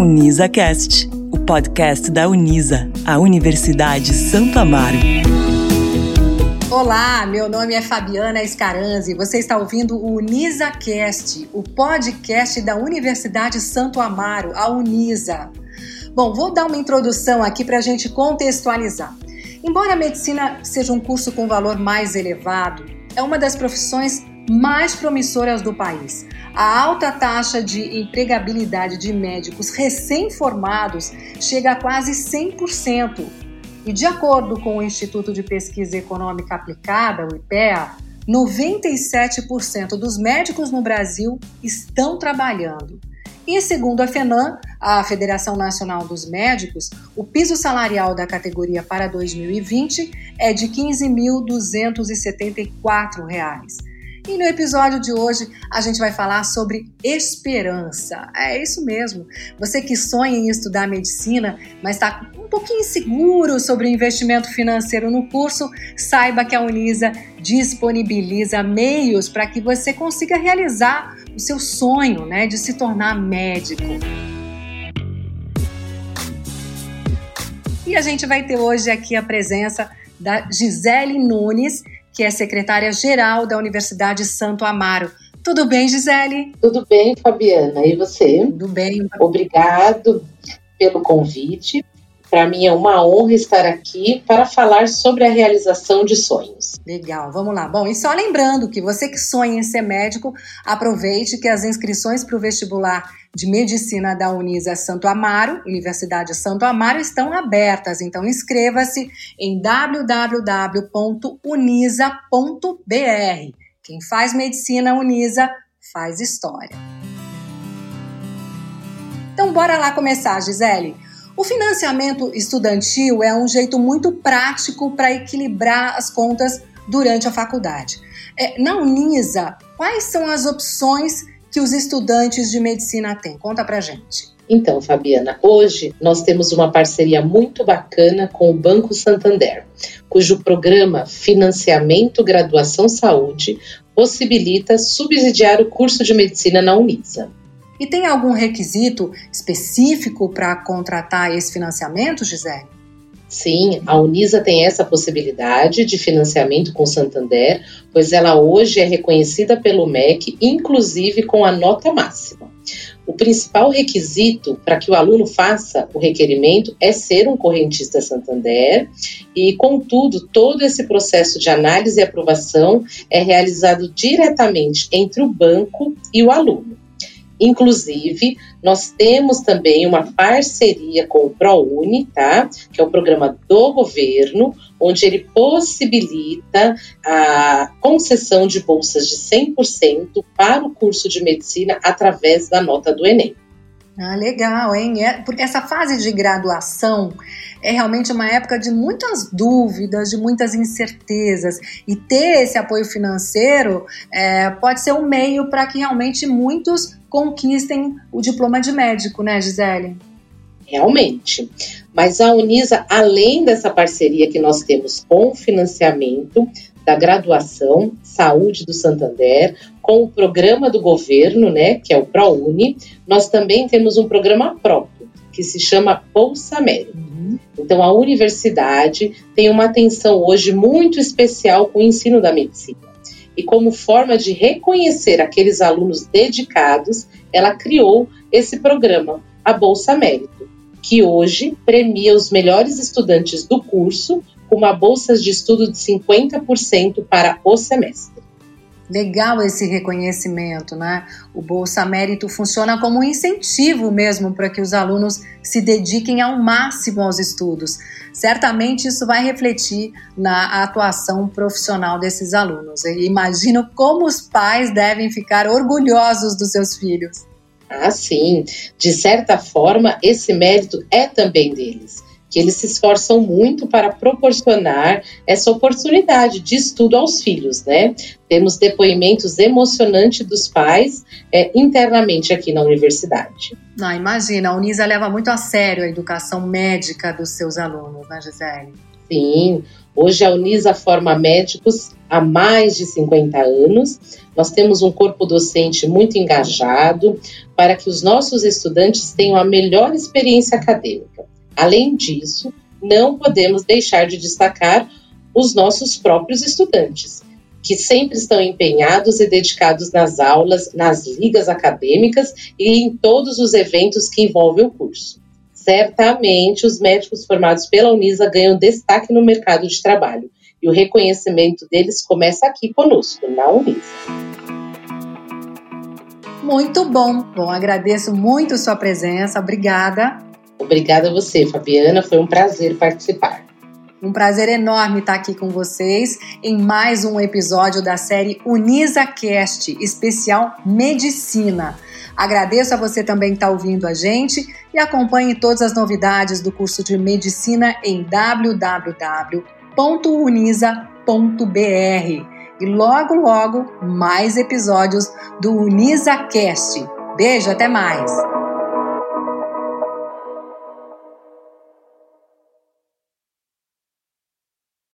UnisaCast, o podcast da Unisa, a Universidade Santo Amaro. Olá, meu nome é Fabiana Escaranzi. Você está ouvindo o UnisaCast, o podcast da Universidade Santo Amaro, a Unisa. Bom, vou dar uma introdução aqui para a gente contextualizar. Embora a medicina seja um curso com valor mais elevado, é uma das profissões mais promissoras do país. A alta taxa de empregabilidade de médicos recém-formados chega a quase 100%. E de acordo com o Instituto de Pesquisa Econômica Aplicada, o IPEA, 97% dos médicos no Brasil estão trabalhando. E segundo a FENAM, a Federação Nacional dos Médicos, o piso salarial da categoria para 2020 é de R$ 15.274 e no episódio de hoje a gente vai falar sobre esperança. É isso mesmo. Você que sonha em estudar medicina, mas está um pouquinho inseguro sobre o investimento financeiro no curso, saiba que a Unisa disponibiliza meios para que você consiga realizar o seu sonho, né, de se tornar médico. E a gente vai ter hoje aqui a presença da Gisele Nunes, que é secretária-geral da Universidade Santo Amaro. Tudo bem, Gisele? Tudo bem, Fabiana. E você? Tudo bem. Obrigado pelo convite. Para mim é uma honra estar aqui para falar sobre a realização de sonhos. Legal, vamos lá. Bom, e só lembrando que você que sonha em ser médico, aproveite que as inscrições para o vestibular de Medicina da Unisa Santo Amaro, Universidade Santo Amaro, estão abertas. Então inscreva-se em www.unisa.br. Quem faz medicina Unisa faz história. Então bora lá começar, Gisele. O financiamento estudantil é um jeito muito prático para equilibrar as contas durante a faculdade. É, na Unisa, quais são as opções que os estudantes de medicina têm? Conta pra gente. Então, Fabiana, hoje nós temos uma parceria muito bacana com o Banco Santander, cujo programa Financiamento Graduação Saúde possibilita subsidiar o curso de medicina na Unisa. E tem algum requisito específico para contratar esse financiamento, Gisele? Sim, a Unisa tem essa possibilidade de financiamento com Santander, pois ela hoje é reconhecida pelo MEC, inclusive com a nota máxima. O principal requisito para que o aluno faça o requerimento é ser um correntista Santander, e, contudo, todo esse processo de análise e aprovação é realizado diretamente entre o banco e o aluno. Inclusive, nós temos também uma parceria com o ProUni, tá? Que é o programa do governo, onde ele possibilita a concessão de bolsas de 100% para o curso de medicina através da nota do Enem. Ah, legal, hein? É, porque essa fase de graduação é realmente uma época de muitas dúvidas, de muitas incertezas. E ter esse apoio financeiro é, pode ser um meio para que realmente muitos conquistem o diploma de médico, né, Gisele? Realmente. Mas a Unisa, além dessa parceria que nós temos com o financiamento, da graduação Saúde do Santander, com o programa do governo, né, que é o ProUni, nós também temos um programa próprio, que se chama Bolsa Mérito. Uhum. Então, a universidade tem uma atenção hoje muito especial com o ensino da medicina. E como forma de reconhecer aqueles alunos dedicados, ela criou esse programa, a Bolsa Mérito, que hoje premia os melhores estudantes do curso uma bolsa de estudo de 50% para o semestre. Legal esse reconhecimento, né? O Bolsa Mérito funciona como um incentivo mesmo para que os alunos se dediquem ao máximo aos estudos. Certamente isso vai refletir na atuação profissional desses alunos. E imagino como os pais devem ficar orgulhosos dos seus filhos. Ah, sim. De certa forma, esse mérito é também deles que eles se esforçam muito para proporcionar essa oportunidade de estudo aos filhos, né? Temos depoimentos emocionantes dos pais é, internamente aqui na universidade. Ah, imagina, a Unisa leva muito a sério a educação médica dos seus alunos, né, Gisele? Sim, hoje a Unisa forma médicos há mais de 50 anos. Nós temos um corpo docente muito engajado para que os nossos estudantes tenham a melhor experiência acadêmica. Além disso, não podemos deixar de destacar os nossos próprios estudantes, que sempre estão empenhados e dedicados nas aulas, nas ligas acadêmicas e em todos os eventos que envolvem o curso. Certamente, os médicos formados pela Unisa ganham destaque no mercado de trabalho e o reconhecimento deles começa aqui conosco, na Unisa. Muito bom. Bom, agradeço muito sua presença. Obrigada. Obrigada a você, Fabiana. Foi um prazer participar. Um prazer enorme estar aqui com vocês em mais um episódio da série Unisa Cast, especial Medicina. Agradeço a você também que está ouvindo a gente e acompanhe todas as novidades do curso de Medicina em www.unisa.br. E logo, logo, mais episódios do UnisaCast. Beijo, até mais!